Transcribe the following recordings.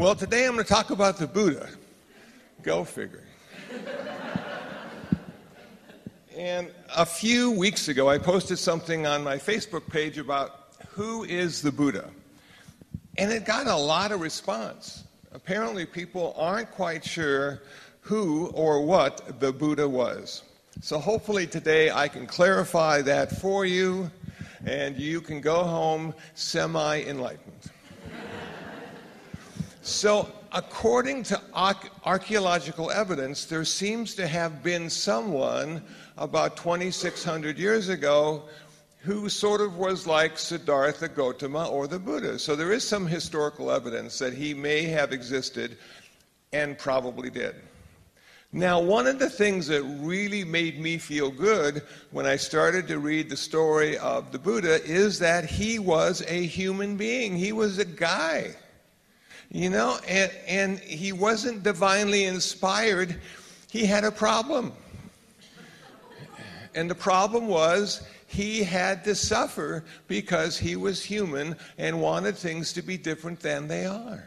Well, today I'm going to talk about the Buddha. Go figure. and a few weeks ago, I posted something on my Facebook page about who is the Buddha. And it got a lot of response. Apparently, people aren't quite sure who or what the Buddha was. So, hopefully, today I can clarify that for you, and you can go home semi enlightened. So, according to archaeological evidence, there seems to have been someone about 2,600 years ago who sort of was like Siddhartha Gautama or the Buddha. So, there is some historical evidence that he may have existed and probably did. Now, one of the things that really made me feel good when I started to read the story of the Buddha is that he was a human being. He was a guy. You know, and, and he wasn't divinely inspired, he had a problem. And the problem was he had to suffer because he was human and wanted things to be different than they are.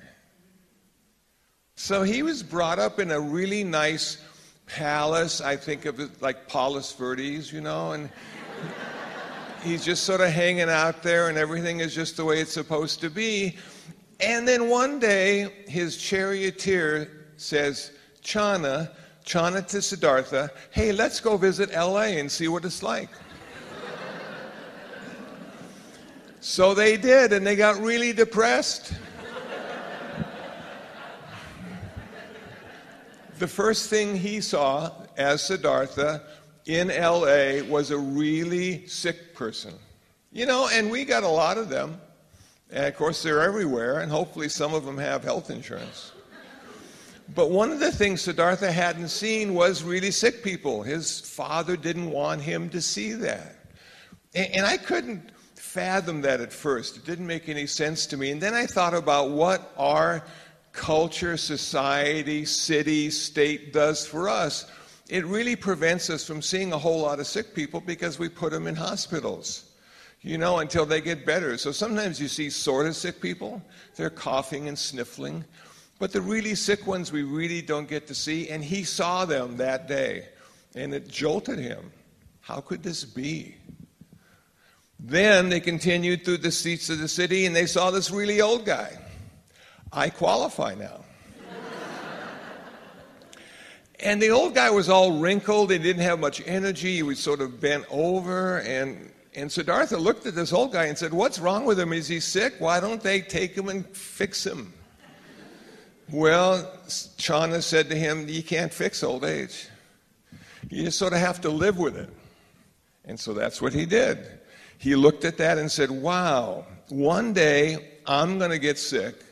So he was brought up in a really nice palace. I think of it like Palos Verdes, you know, and he's just sort of hanging out there and everything is just the way it's supposed to be. And then one day, his charioteer says, Channa, Channa to Siddhartha, hey, let's go visit LA and see what it's like. so they did, and they got really depressed. the first thing he saw as Siddhartha in LA was a really sick person. You know, and we got a lot of them. And of course, they're everywhere, and hopefully, some of them have health insurance. But one of the things Siddhartha hadn't seen was really sick people. His father didn't want him to see that. And, and I couldn't fathom that at first. It didn't make any sense to me. And then I thought about what our culture, society, city, state does for us. It really prevents us from seeing a whole lot of sick people because we put them in hospitals you know, until they get better. So sometimes you see sort of sick people, they're coughing and sniffling. But the really sick ones we really don't get to see, and he saw them that day, and it jolted him. How could this be? Then they continued through the streets of the city, and they saw this really old guy. I qualify now. and the old guy was all wrinkled, he didn't have much energy, he was sort of bent over, and and Siddhartha looked at this old guy and said, What's wrong with him? Is he sick? Why don't they take him and fix him? Well, Channa said to him, You can't fix old age. You just sort of have to live with it. And so that's what he did. He looked at that and said, Wow, one day I'm going to get sick,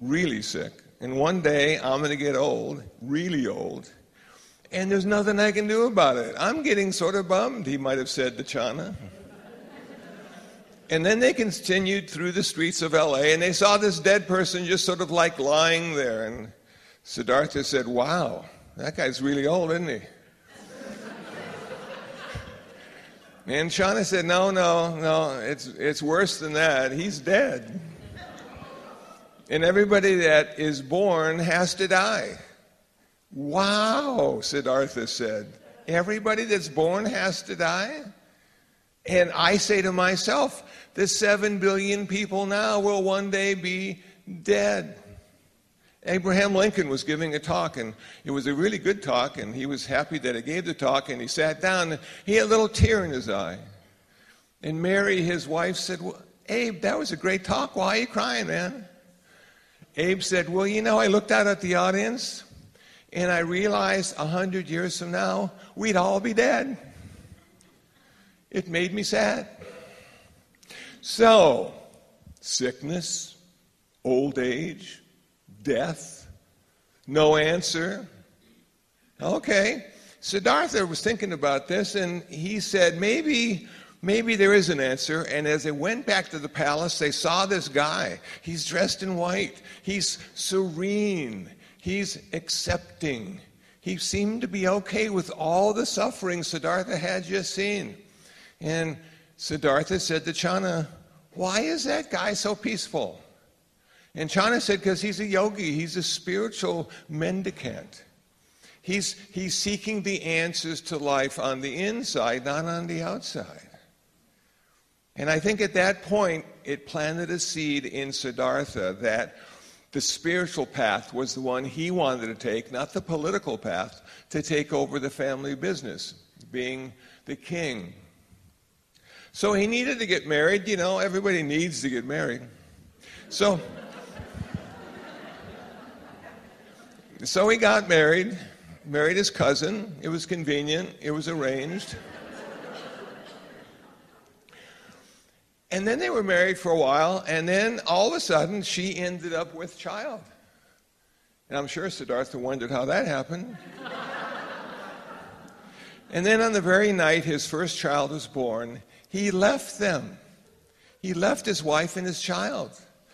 really sick. And one day I'm going to get old, really old and there's nothing I can do about it. I'm getting sort of bummed, he might have said to Channa. and then they continued through the streets of LA and they saw this dead person just sort of like lying there. And Siddhartha said, Wow, that guy's really old, isn't he? and Channa said, No, no, no, it's, it's worse than that. He's dead. And everybody that is born has to die. Wow, Siddhartha said. Everybody that's born has to die? And I say to myself, the seven billion people now will one day be dead. Abraham Lincoln was giving a talk, and it was a really good talk, and he was happy that he gave the talk, and he sat down, and he had a little tear in his eye. And Mary, his wife, said, well, Abe, that was a great talk. Why are you crying, man? Abe said, Well, you know, I looked out at the audience, and I realized a hundred years from now, we'd all be dead. It made me sad. So, sickness, old age, death, no answer. Okay. Siddhartha was thinking about this and he said, maybe, maybe there is an answer. And as they went back to the palace, they saw this guy. He's dressed in white, he's serene, He's accepting. He seemed to be okay with all the suffering Siddhartha had just seen. And Siddhartha said to Channa, Why is that guy so peaceful? And Channa said, because he's a yogi, he's a spiritual mendicant. He's, he's seeking the answers to life on the inside, not on the outside. And I think at that point, it planted a seed in Siddhartha that the spiritual path was the one he wanted to take, not the political path, to take over the family business, being the king. So he needed to get married. You know, everybody needs to get married. So, so he got married, married his cousin. It was convenient, it was arranged. And then they were married for a while, and then all of a sudden she ended up with child. And I'm sure Siddhartha wondered how that happened. and then on the very night his first child was born, he left them. He left his wife and his child.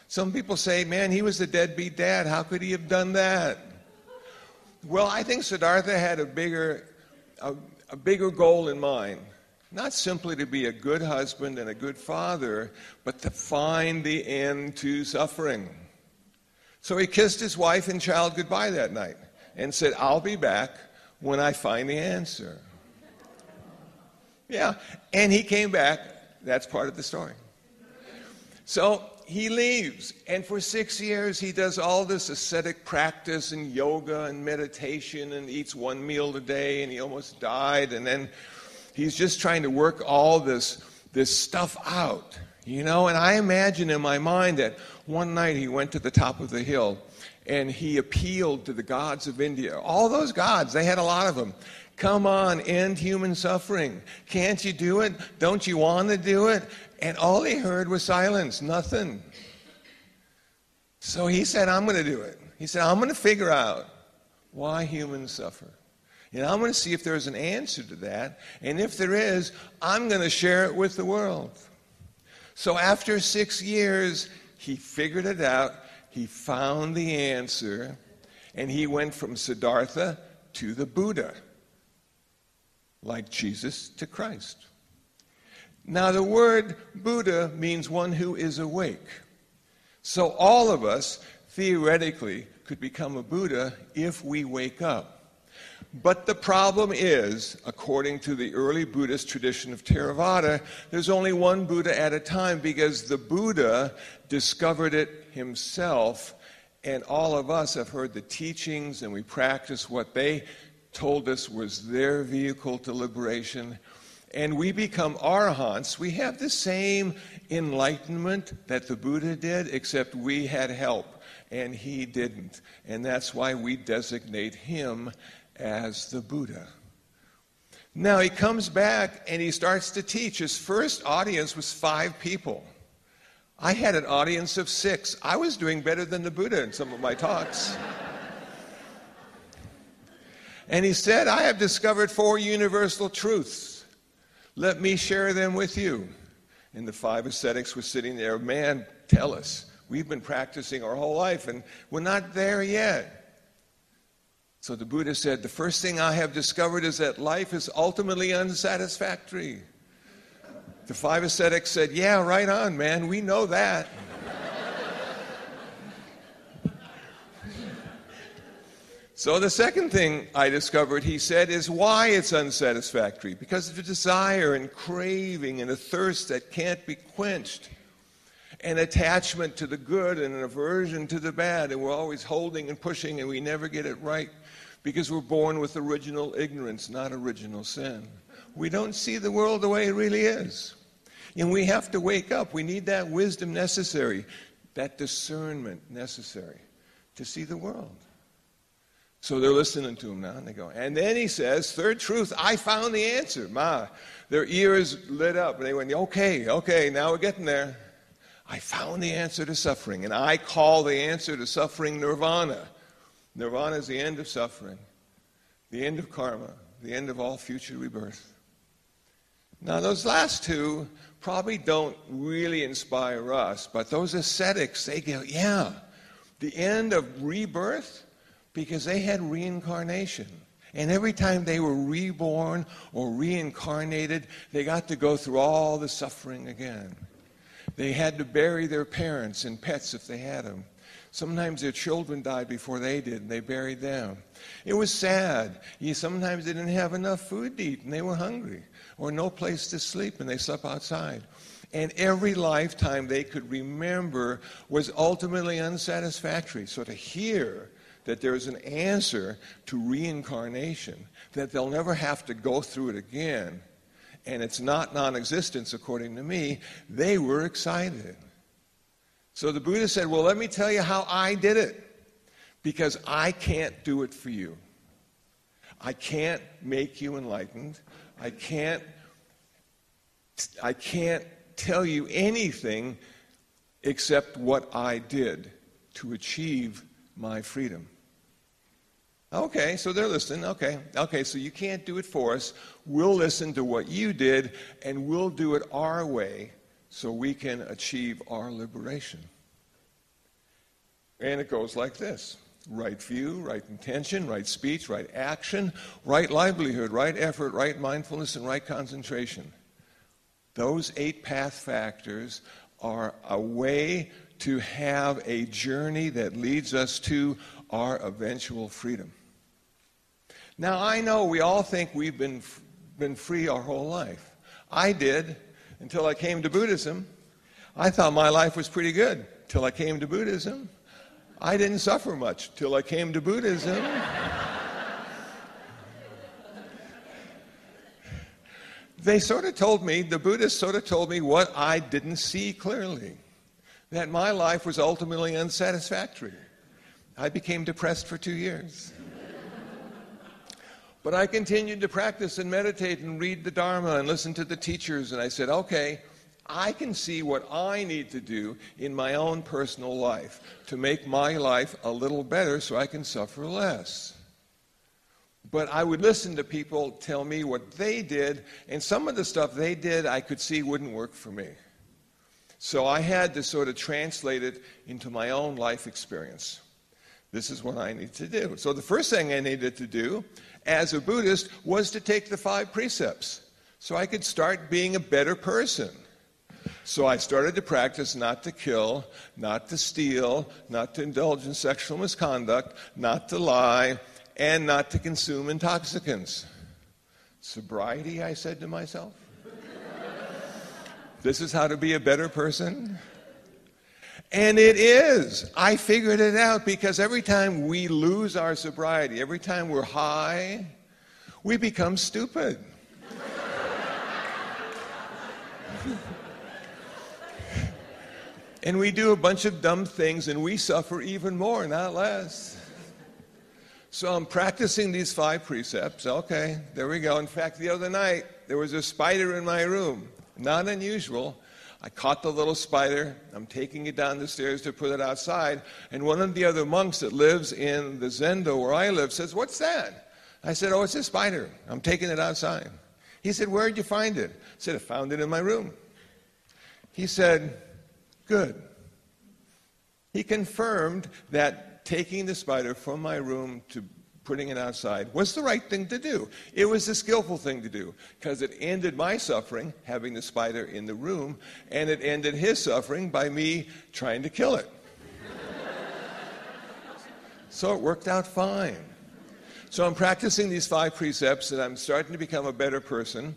Some people say, man, he was a deadbeat dad. How could he have done that? Well, I think Siddhartha had a bigger, a, a bigger goal in mind. Not simply to be a good husband and a good father, but to find the end to suffering. So he kissed his wife and child goodbye that night and said, I'll be back when I find the answer. Yeah, and he came back. That's part of the story. So he leaves, and for six years he does all this ascetic practice and yoga and meditation and eats one meal a day, and he almost died. And then he's just trying to work all this, this stuff out, you know. And I imagine in my mind that one night he went to the top of the hill and he appealed to the gods of India. All those gods, they had a lot of them. Come on, end human suffering. Can't you do it? Don't you want to do it? And all he heard was silence, nothing. So he said, I'm going to do it. He said, I'm going to figure out why humans suffer. And I'm going to see if there's an answer to that. And if there is, I'm going to share it with the world. So after six years, he figured it out. He found the answer. And he went from Siddhartha to the Buddha, like Jesus to Christ. Now, the word Buddha means one who is awake. So, all of us, theoretically, could become a Buddha if we wake up. But the problem is, according to the early Buddhist tradition of Theravada, there's only one Buddha at a time because the Buddha discovered it himself, and all of us have heard the teachings and we practice what they told us was their vehicle to liberation. And we become arahants. We have the same enlightenment that the Buddha did, except we had help and he didn't. And that's why we designate him as the Buddha. Now he comes back and he starts to teach. His first audience was five people. I had an audience of six. I was doing better than the Buddha in some of my talks. and he said, I have discovered four universal truths. Let me share them with you. And the five ascetics were sitting there. Man, tell us. We've been practicing our whole life and we're not there yet. So the Buddha said, The first thing I have discovered is that life is ultimately unsatisfactory. The five ascetics said, Yeah, right on, man, we know that. so the second thing I discovered, he said, is why it's unsatisfactory. Because of the desire and craving and a thirst that can't be quenched an attachment to the good and an aversion to the bad, and we're always holding and pushing, and we never get it right because we're born with original ignorance, not original sin. We don't see the world the way it really is. And we have to wake up. We need that wisdom necessary, that discernment necessary to see the world. So they're listening to him now, and they go. And then he says, Third truth, I found the answer. Ma, their ears lit up, and they went, Okay, okay, now we're getting there. I found the answer to suffering, and I call the answer to suffering nirvana. Nirvana is the end of suffering, the end of karma, the end of all future rebirth. Now, those last two probably don't really inspire us, but those ascetics, they go, yeah, the end of rebirth, because they had reincarnation. And every time they were reborn or reincarnated, they got to go through all the suffering again. They had to bury their parents and pets if they had them. Sometimes their children died before they did, and they buried them. It was sad. Sometimes they didn't have enough food to eat, and they were hungry, or no place to sleep, and they slept outside. And every lifetime they could remember was ultimately unsatisfactory. So to hear that there's an answer to reincarnation, that they'll never have to go through it again, and it's not non existence according to me, they were excited. So the Buddha said, Well, let me tell you how I did it, because I can't do it for you. I can't make you enlightened. I can't, I can't tell you anything except what I did to achieve my freedom. Okay, so they're listening. Okay, okay, so you can't do it for us. We'll listen to what you did, and we'll do it our way so we can achieve our liberation. And it goes like this right view, right intention, right speech, right action, right livelihood, right effort, right mindfulness, and right concentration. Those eight path factors are a way to have a journey that leads us to our eventual freedom. Now, I know we all think we've been, been free our whole life. I did until I came to Buddhism. I thought my life was pretty good till I came to Buddhism. I didn't suffer much till I came to Buddhism. they sort of told me, the Buddhists sort of told me what I didn't see clearly that my life was ultimately unsatisfactory. I became depressed for two years. But I continued to practice and meditate and read the Dharma and listen to the teachers. And I said, okay, I can see what I need to do in my own personal life to make my life a little better so I can suffer less. But I would listen to people tell me what they did, and some of the stuff they did I could see wouldn't work for me. So I had to sort of translate it into my own life experience. This is what I need to do. So the first thing I needed to do as a Buddhist was to take the five precepts so I could start being a better person. So I started to practice not to kill, not to steal, not to indulge in sexual misconduct, not to lie, and not to consume intoxicants. Sobriety, I said to myself. this is how to be a better person? And it is. I figured it out because every time we lose our sobriety, every time we're high, we become stupid. and we do a bunch of dumb things and we suffer even more, not less. So I'm practicing these five precepts. Okay, there we go. In fact, the other night, there was a spider in my room. Not unusual. I caught the little spider. I'm taking it down the stairs to put it outside. And one of the other monks that lives in the Zendo where I live says, What's that? I said, Oh, it's a spider. I'm taking it outside. He said, Where'd you find it? I said, I found it in my room. He said, Good. He confirmed that taking the spider from my room to putting it outside was the right thing to do. It was the skillful thing to do because it ended my suffering, having the spider in the room, and it ended his suffering by me trying to kill it. so it worked out fine. So I'm practicing these five precepts and I'm starting to become a better person.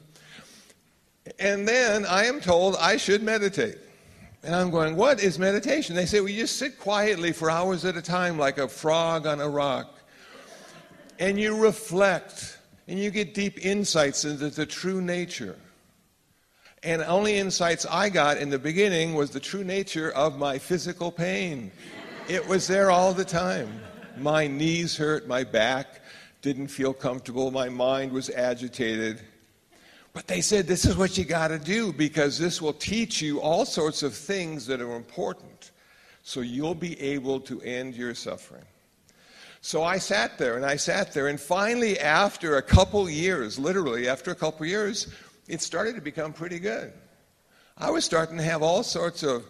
And then I am told I should meditate. And I'm going, what is meditation? They say, well, you just sit quietly for hours at a time like a frog on a rock and you reflect and you get deep insights into the true nature. And only insights I got in the beginning was the true nature of my physical pain. It was there all the time. My knees hurt, my back didn't feel comfortable, my mind was agitated. But they said, This is what you got to do because this will teach you all sorts of things that are important so you'll be able to end your suffering. So I sat there and I sat there, and finally, after a couple years, literally after a couple years, it started to become pretty good. I was starting to have all sorts of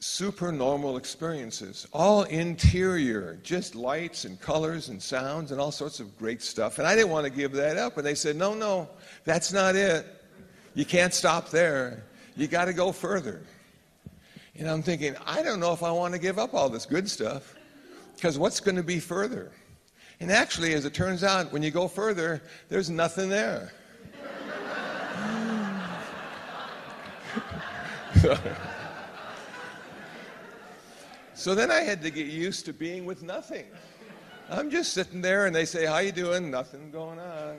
supernormal experiences, all interior, just lights and colors and sounds and all sorts of great stuff. And I didn't want to give that up. And they said, no, no, that's not it. You can't stop there. You got to go further. And I'm thinking, I don't know if I want to give up all this good stuff because what's going to be further? And actually, as it turns out, when you go further, there's nothing there. so then I had to get used to being with nothing. I'm just sitting there and they say, How you doing? Nothing going on.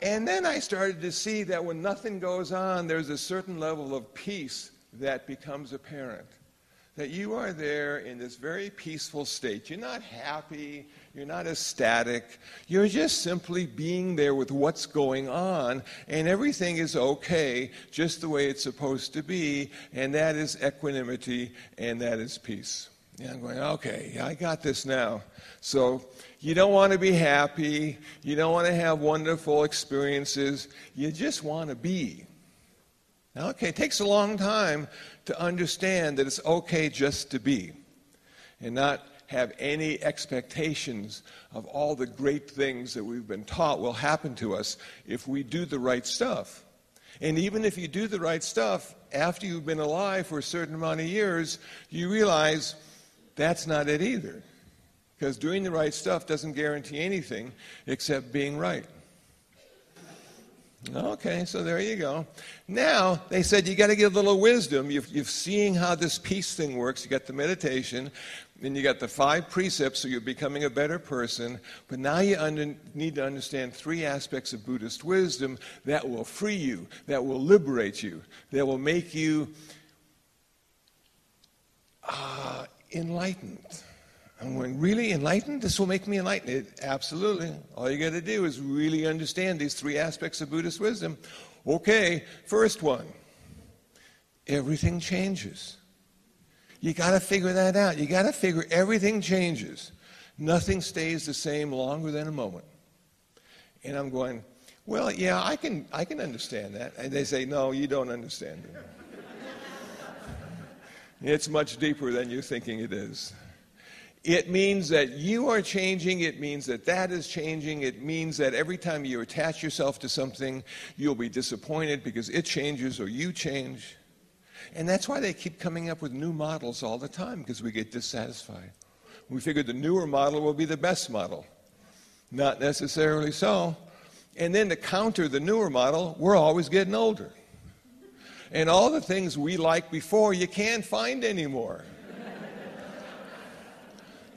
and then I started to see that when nothing goes on, there's a certain level of peace that becomes apparent that you are there in this very peaceful state. You're not happy, you're not ecstatic, you're just simply being there with what's going on, and everything is okay just the way it's supposed to be, and that is equanimity and that is peace. And I'm going, okay, I got this now. So you don't want to be happy, you don't want to have wonderful experiences, you just want to be. Okay, it takes a long time to understand that it's okay just to be and not have any expectations of all the great things that we've been taught will happen to us if we do the right stuff. And even if you do the right stuff, after you've been alive for a certain amount of years, you realize that's not it either. Because doing the right stuff doesn't guarantee anything except being right. Okay, so there you go. Now, they said you got to get a little wisdom. You've, you've seen how this peace thing works. You got the meditation, and you got the five precepts, so you're becoming a better person. But now you under, need to understand three aspects of Buddhist wisdom that will free you, that will liberate you, that will make you uh, enlightened. I'm going, really enlightened? This will make me enlightened. It, absolutely. All you got to do is really understand these three aspects of Buddhist wisdom. Okay, first one everything changes. You got to figure that out. You got to figure everything changes. Nothing stays the same longer than a moment. And I'm going, well, yeah, I can, I can understand that. And they say, no, you don't understand it. it's much deeper than you're thinking it is. It means that you are changing. It means that that is changing. It means that every time you attach yourself to something, you'll be disappointed because it changes or you change. And that's why they keep coming up with new models all the time because we get dissatisfied. We figure the newer model will be the best model. Not necessarily so. And then to counter the newer model, we're always getting older. And all the things we liked before, you can't find anymore.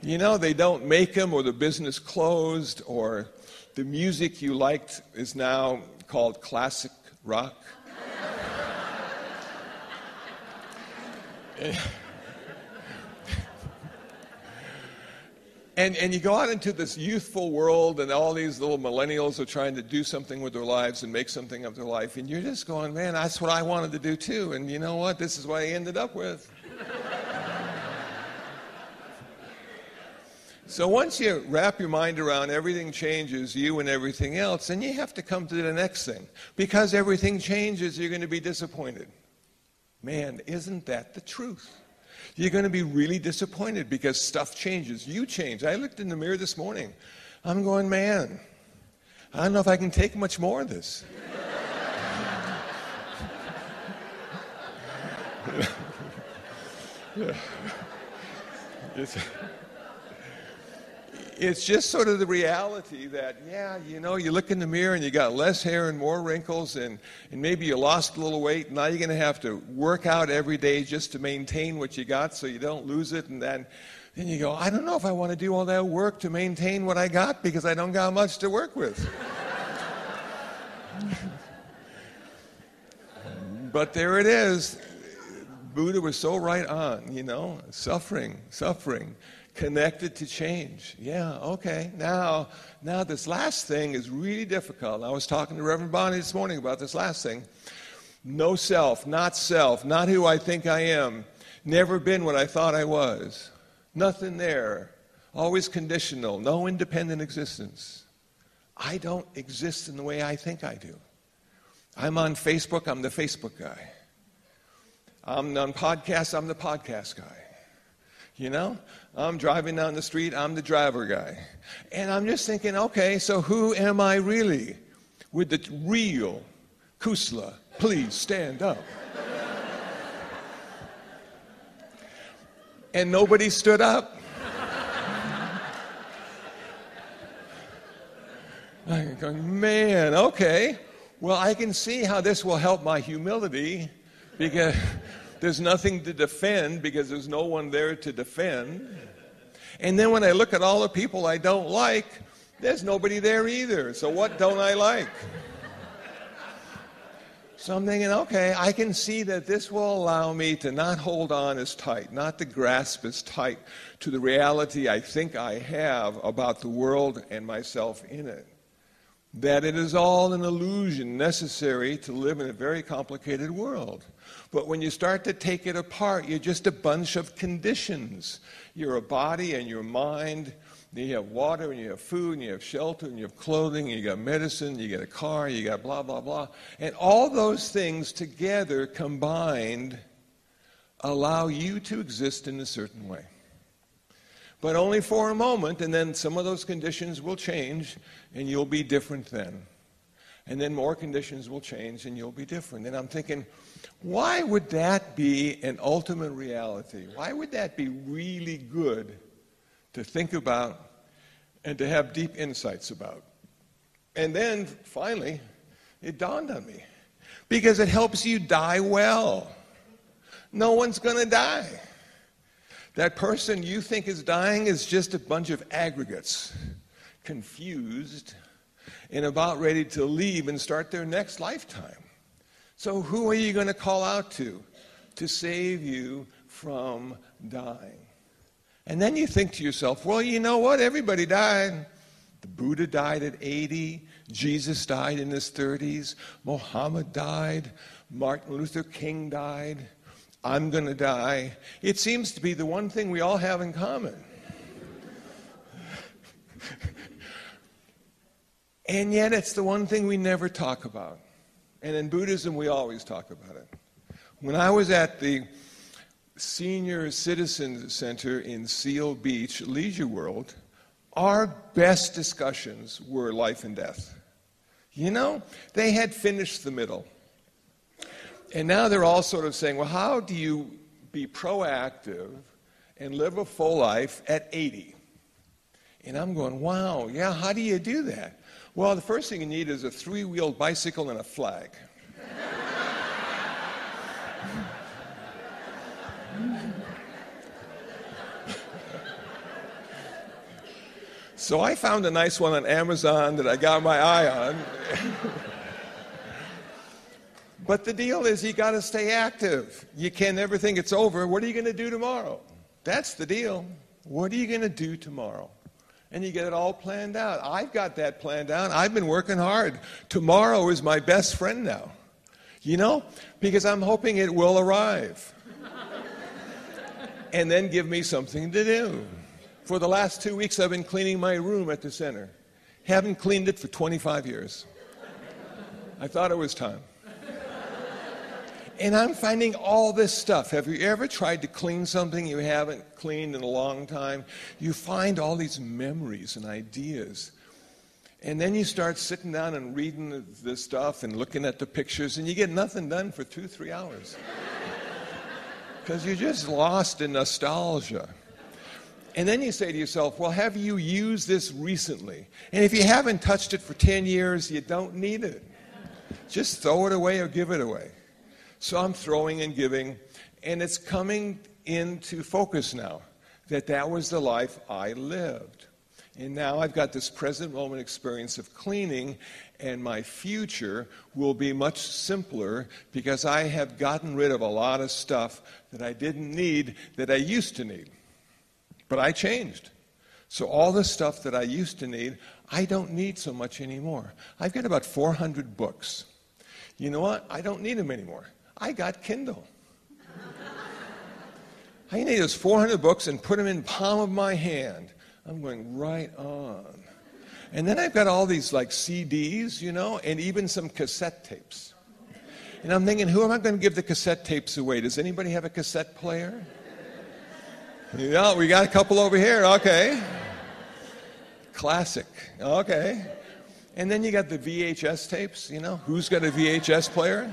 You know, they don't make them, or the business closed, or the music you liked is now called classic rock. and, and you go out into this youthful world, and all these little millennials are trying to do something with their lives and make something of their life, and you're just going, man, that's what I wanted to do too. And you know what? This is what I ended up with. So once you wrap your mind around everything changes, you and everything else, then you have to come to the next thing. Because everything changes, you're going to be disappointed. Man, isn't that the truth? You're going to be really disappointed because stuff changes. You change. I looked in the mirror this morning. I'm going, man, I don't know if I can take much more of this. yeah. It's just sort of the reality that, yeah, you know, you look in the mirror and you got less hair and more wrinkles, and, and maybe you lost a little weight. Now you're going to have to work out every day just to maintain what you got so you don't lose it. And then, then you go, I don't know if I want to do all that work to maintain what I got because I don't got much to work with. but there it is. Buddha was so right on, you know, suffering, suffering connected to change. Yeah, okay. Now, now this last thing is really difficult. I was talking to Reverend Bonnie this morning about this last thing. No self, not self, not who I think I am. Never been what I thought I was. Nothing there. Always conditional. No independent existence. I don't exist in the way I think I do. I'm on Facebook, I'm the Facebook guy. I'm on podcasts, I'm the podcast guy. You know, I'm driving down the street, I'm the driver guy. And I'm just thinking, okay, so who am I really? With the real, Kusala, please stand up. and nobody stood up. I'm going, man, okay. Well, I can see how this will help my humility because there's nothing to defend because there's no one there to defend. And then when I look at all the people I don't like, there's nobody there either. So what don't I like? So I'm thinking, okay, I can see that this will allow me to not hold on as tight, not to grasp as tight to the reality I think I have about the world and myself in it. That it is all an illusion necessary to live in a very complicated world. But when you start to take it apart, you're just a bunch of conditions. You're a body and your mind. You have water and you have food and you have shelter and you have clothing and you got medicine, you get a car, you got blah, blah, blah. And all those things together combined allow you to exist in a certain way. But only for a moment, and then some of those conditions will change and you'll be different then. And then more conditions will change and you'll be different. And I'm thinking, why would that be an ultimate reality? Why would that be really good to think about and to have deep insights about? And then finally, it dawned on me because it helps you die well. No one's going to die. That person you think is dying is just a bunch of aggregates, confused and about ready to leave and start their next lifetime. So, who are you going to call out to to save you from dying? And then you think to yourself, well, you know what? Everybody died. The Buddha died at 80. Jesus died in his 30s. Mohammed died. Martin Luther King died. I'm going to die. It seems to be the one thing we all have in common. and yet, it's the one thing we never talk about. And in Buddhism, we always talk about it. When I was at the Senior Citizens Center in Seal Beach, Leisure World, our best discussions were life and death. You know, they had finished the middle. And now they're all sort of saying, well, how do you be proactive and live a full life at 80? And I'm going, wow, yeah, how do you do that? Well, the first thing you need is a three wheeled bicycle and a flag. so I found a nice one on Amazon that I got my eye on. but the deal is you got to stay active. You can never think it's over. What are you going to do tomorrow? That's the deal. What are you going to do tomorrow? And you get it all planned out. I've got that planned out. I've been working hard. Tomorrow is my best friend now. You know, because I'm hoping it will arrive. and then give me something to do. For the last two weeks, I've been cleaning my room at the center. Haven't cleaned it for 25 years. I thought it was time. And I'm finding all this stuff. Have you ever tried to clean something you haven't cleaned in a long time? You find all these memories and ideas. And then you start sitting down and reading the stuff and looking at the pictures, and you get nothing done for two, three hours. Because you're just lost in nostalgia. And then you say to yourself, well, have you used this recently? And if you haven't touched it for 10 years, you don't need it. Just throw it away or give it away. So I'm throwing and giving, and it's coming into focus now that that was the life I lived. And now I've got this present moment experience of cleaning, and my future will be much simpler because I have gotten rid of a lot of stuff that I didn't need that I used to need. But I changed. So all the stuff that I used to need, I don't need so much anymore. I've got about 400 books. You know what? I don't need them anymore. I got Kindle. I need those 400 books and put them in palm of my hand. I'm going right on. And then I've got all these like CDs, you know, and even some cassette tapes. And I'm thinking, who am I going to give the cassette tapes away? Does anybody have a cassette player? Yeah, we got a couple over here. Okay. Classic. Okay. And then you got the VHS tapes, you know, who's got a VHS player?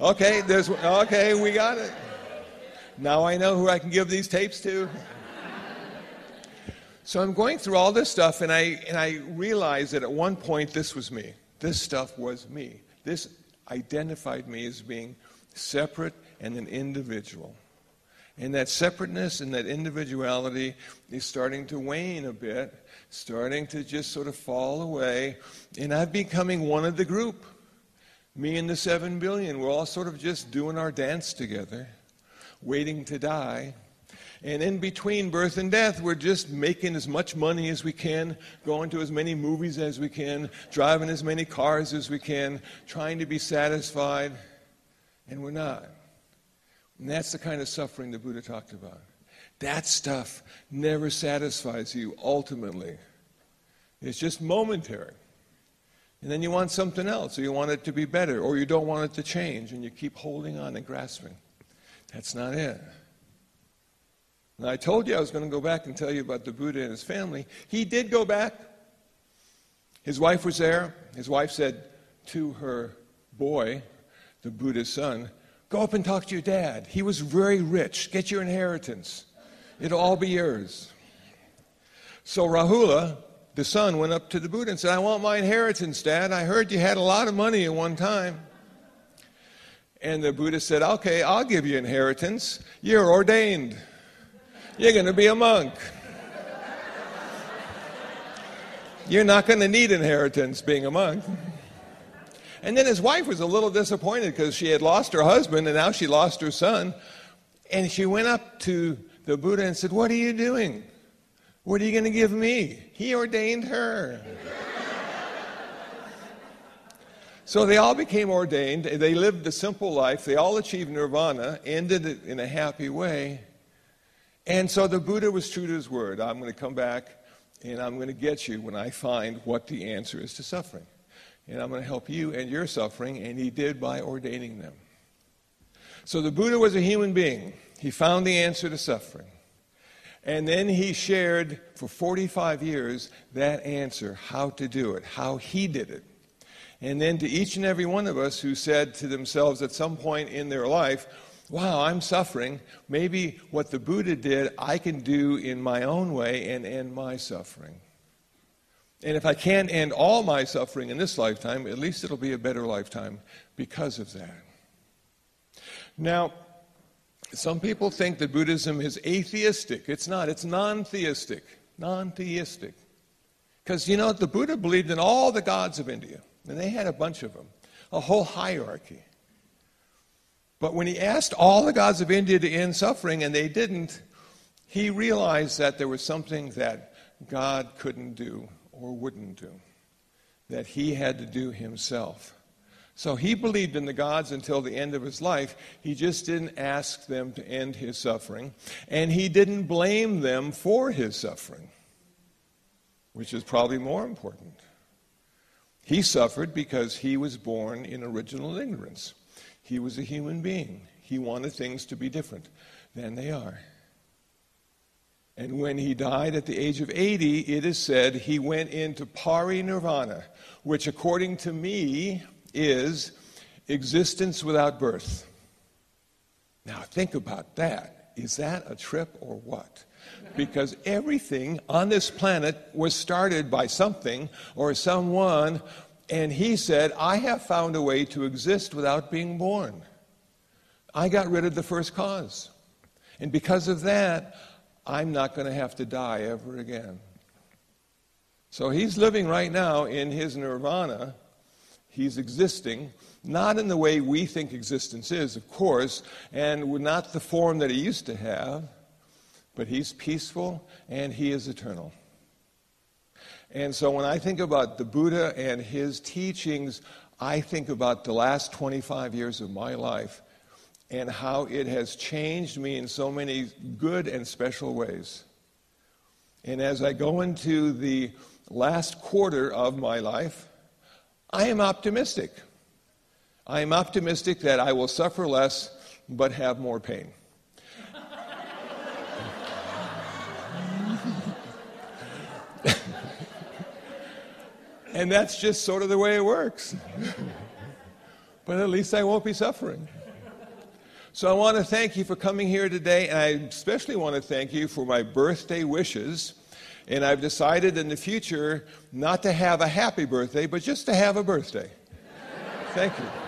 Okay, there's okay, we got it. Now I know who I can give these tapes to. So I'm going through all this stuff and I and I realized that at one point this was me. This stuff was me. This identified me as being separate and an individual. And that separateness and that individuality is starting to wane a bit, starting to just sort of fall away. And I'm becoming one of the group. Me and the seven billion, we're all sort of just doing our dance together, waiting to die. And in between birth and death, we're just making as much money as we can, going to as many movies as we can, driving as many cars as we can, trying to be satisfied, and we're not. And that's the kind of suffering the Buddha talked about. That stuff never satisfies you ultimately. It's just momentary. And then you want something else, or you want it to be better, or you don't want it to change, and you keep holding on and grasping. That's not it. Now, I told you I was going to go back and tell you about the Buddha and his family. He did go back. His wife was there. His wife said to her boy, the Buddha's son, Go up and talk to your dad. He was very rich. Get your inheritance, it'll all be yours. So Rahula, the son, went up to the Buddha and said, I want my inheritance, Dad. I heard you had a lot of money at one time. And the Buddha said, Okay, I'll give you inheritance. You're ordained. You're going to be a monk. You're not going to need inheritance being a monk. And then his wife was a little disappointed because she had lost her husband and now she lost her son. And she went up to the Buddha and said, What are you doing? What are you going to give me? He ordained her. so they all became ordained. They lived a simple life. They all achieved nirvana, ended it in a happy way. And so the Buddha was true to his word. I'm going to come back and I'm going to get you when I find what the answer is to suffering and I'm going to help you and your suffering, and he did by ordaining them. So the Buddha was a human being. He found the answer to suffering. And then he shared for 45 years that answer, how to do it, how he did it. And then to each and every one of us who said to themselves at some point in their life, Wow, I'm suffering. Maybe what the Buddha did, I can do in my own way and end my suffering. And if I can't end all my suffering in this lifetime, at least it'll be a better lifetime because of that. Now, some people think that Buddhism is atheistic. It's not, it's non theistic. Non theistic. Because, you know, the Buddha believed in all the gods of India, and they had a bunch of them, a whole hierarchy. But when he asked all the gods of India to end suffering, and they didn't, he realized that there was something that God couldn't do or wouldn't do, that he had to do himself. So he believed in the gods until the end of his life. He just didn't ask them to end his suffering, and he didn't blame them for his suffering, which is probably more important. He suffered because he was born in original ignorance. He was a human being. He wanted things to be different than they are. And when he died at the age of 80, it is said he went into parinirvana, which, according to me, is existence without birth. Now, think about that. Is that a trip or what? Because everything on this planet was started by something or someone, and he said, I have found a way to exist without being born. I got rid of the first cause. And because of that, I'm not going to have to die ever again. So he's living right now in his nirvana. He's existing, not in the way we think existence is, of course, and not the form that he used to have, but he's peaceful and he is eternal. And so when I think about the Buddha and his teachings, I think about the last 25 years of my life and how it has changed me in so many good and special ways. And as I go into the last quarter of my life, I am optimistic. I am optimistic that I will suffer less but have more pain. And that's just sort of the way it works. but at least I won't be suffering. So I want to thank you for coming here today, and I especially want to thank you for my birthday wishes. And I've decided in the future not to have a happy birthday, but just to have a birthday. Thank you.